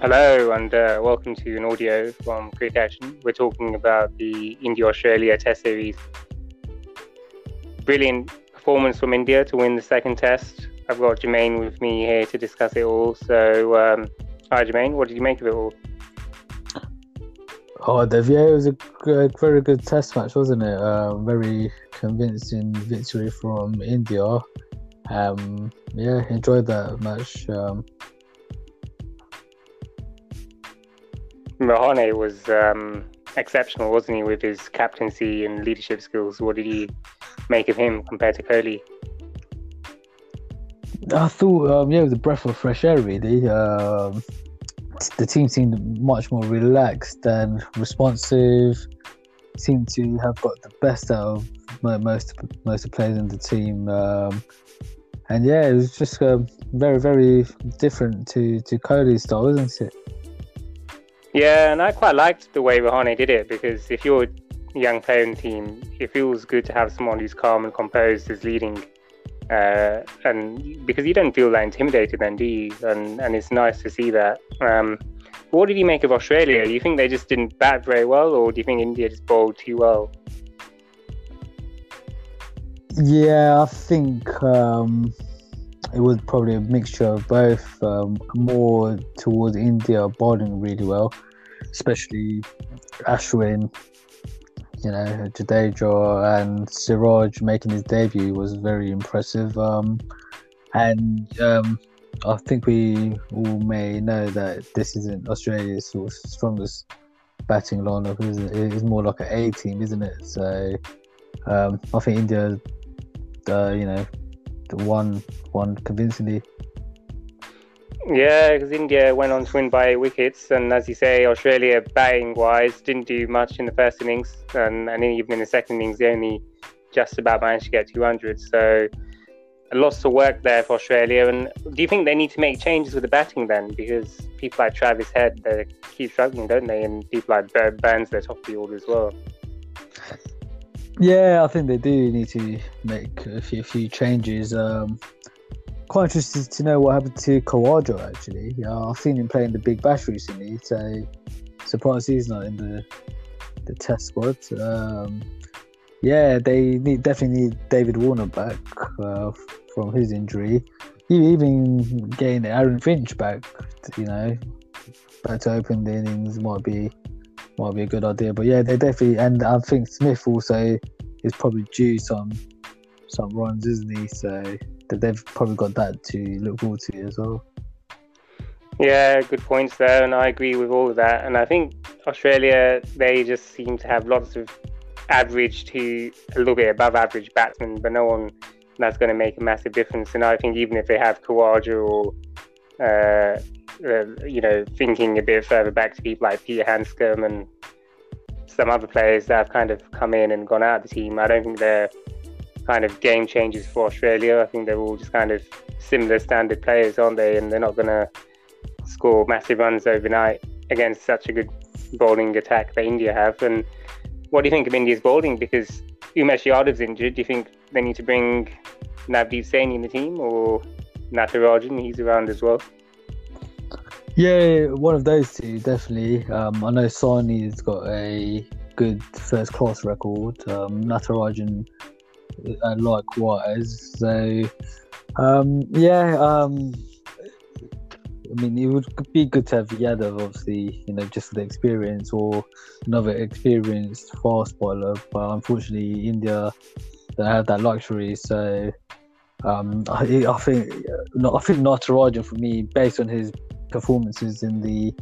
Hello and uh, welcome to an audio from Quick Action. We're talking about the India Australia Test Series. Brilliant performance from India to win the second test. I've got Jermaine with me here to discuss it all. So, um, hi Jermaine, what did you make of it all? Oh, the VA was a good, very good test match, wasn't it? Uh, very convincing victory from India. Um, yeah, enjoyed that match. Um, Rahane was um, exceptional, wasn't he, with his captaincy and leadership skills? What did you make of him compared to Kohli? I thought, um, yeah, it was a breath of fresh air, really. Um, the team seemed much more relaxed and responsive. Seemed to have got the best out of most most of the players in the team. Um, and yeah, it was just um, very, very different to to Kohli's style, isn't it? Yeah, and I quite liked the way Rahane did it because if you're a young player in the team, it feels good to have someone who's calm and composed as leading. Uh, and because you don't feel that intimidated then, do you? And and it's nice to see that. Um, what did you make of Australia? Do you think they just didn't bat very well, or do you think India just bowled too well? Yeah, I think um, it was probably a mixture of both. Um, more towards India bowling really well, especially Ashwin, you know, Jadeja and Siraj making his debut was very impressive. Um, and um, I think we all may know that this isn't Australia's sort of strongest batting lineup. It's more like an A team, isn't it? So um, I think India, uh, you know, won won convincingly. Yeah, because India went on to win by wickets, and as you say, Australia batting wise didn't do much in the first innings, and, and even in the second innings, they only just about managed to get 200. So lots of work there for Australia. And do you think they need to make changes with the batting then? Because people like Travis Head, they keep struggling, don't they? And people like Burns, they're top of the order as well. Yeah, I think they do need to make a few, a few changes. Um, quite interested to know what happened to Khawaja actually. Yeah, I've seen him playing the Big Bash recently, so surprised he's not in the the Test squad. Um, yeah, they need, definitely need David Warner back uh, from his injury. Even getting Aaron Finch back, you know, back to open the innings might be might be a good idea. But yeah, they definitely, and I think Smith also is probably due some some runs, isn't he? So they've probably got that to look forward to as well. Yeah, good points there, and I agree with all of that. And I think Australia, they just seem to have lots of average to a little bit above average batsmen, but no one that's going to make a massive difference. And I think even if they have Khawaja or, uh, uh, you know, thinking a bit further back to people like Peter Handscomb and some other players that have kind of come in and gone out of the team, I don't think they're kind of game changers for Australia. I think they're all just kind of similar standard players, aren't they? And they're not going to score massive runs overnight against such a good bowling attack that India have. And what do you think of India's bowling? Because Umesh Yadav's injured. Do you think they need to bring Navdeep Saini in the team or Natarajan? He's around as well. Yeah, one of those two definitely. Um, I know Saini's got a good first class record. Um, Natarajan uh, likewise. So um, yeah, um, I mean, it would be good to have Yadav, obviously, you know, just for the experience or another experienced fast bowler. But unfortunately, India don't have that luxury. So um, I, I think I think Natarajan for me, based on his performances in the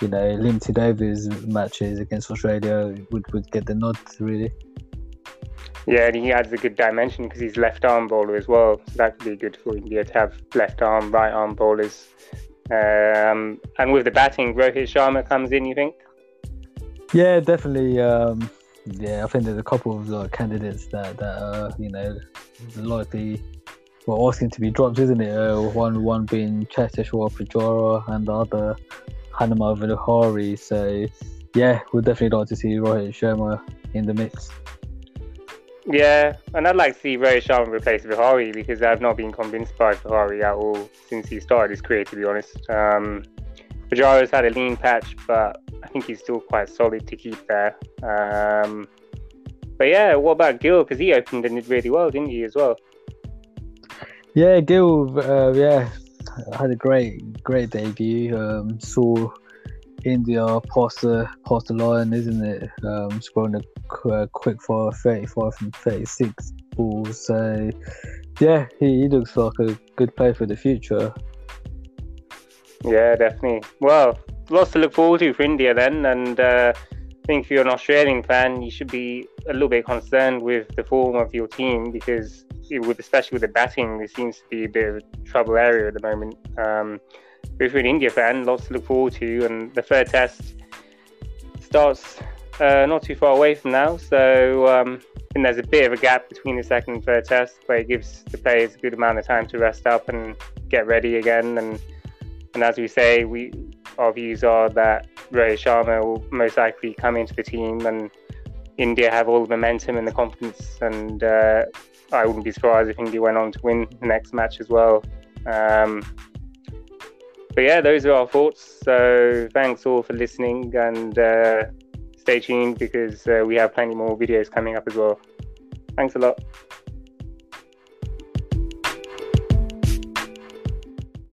you know limited overs matches against Australia, would would get the nod really. Yeah, and he adds a good dimension because he's left arm bowler as well. So that could be good for India to have left arm, right arm bowlers um, and with the batting, Rohit Sharma comes in. You think? Yeah, definitely. Um, yeah, I think there's a couple of like, candidates that that are you know likely well asking to be dropped, isn't it? Uh, one one being Cheteshwar Pujara and the other Hanuma Vihari. So yeah, we'd definitely like to see Rohit Sharma in the mix. Yeah, and I'd like to see Rohit Sharma replace Vihari because I've not been convinced by Vihari at all since he started his career, to be honest. Um, Pujara's had a lean patch, but I think he's still quite solid to keep there. Um, but yeah, what about Gill? Because he opened and did really well, didn't he, as well? Yeah, Gill. uh, yeah, had a great, great debut. Um, saw India past the past the line, isn't it? Um, scoring a uh, quick fire 35 from 36 balls. So yeah, he, he looks like a good player for the future. Yeah, definitely. Well, lots to look forward to for India then, and uh, I think if you're an Australian fan, you should be a little bit concerned with the form of your team because, with especially with the batting, there seems to be a bit of a trouble area at the moment. Um, but if you're an India fan, lots to look forward to, and the third test starts uh, not too far away from now, so um, think there's a bit of a gap between the second and third test, but it gives the players a good amount of time to rest up and get ready again. And and as we say, we our views are that Rohit Sharma will most likely come into the team, and India have all the momentum and the confidence. And uh, I wouldn't be surprised if India went on to win the next match as well. Um, but yeah, those are our thoughts. So thanks all for listening and uh, stay tuned because uh, we have plenty more videos coming up as well. Thanks a lot.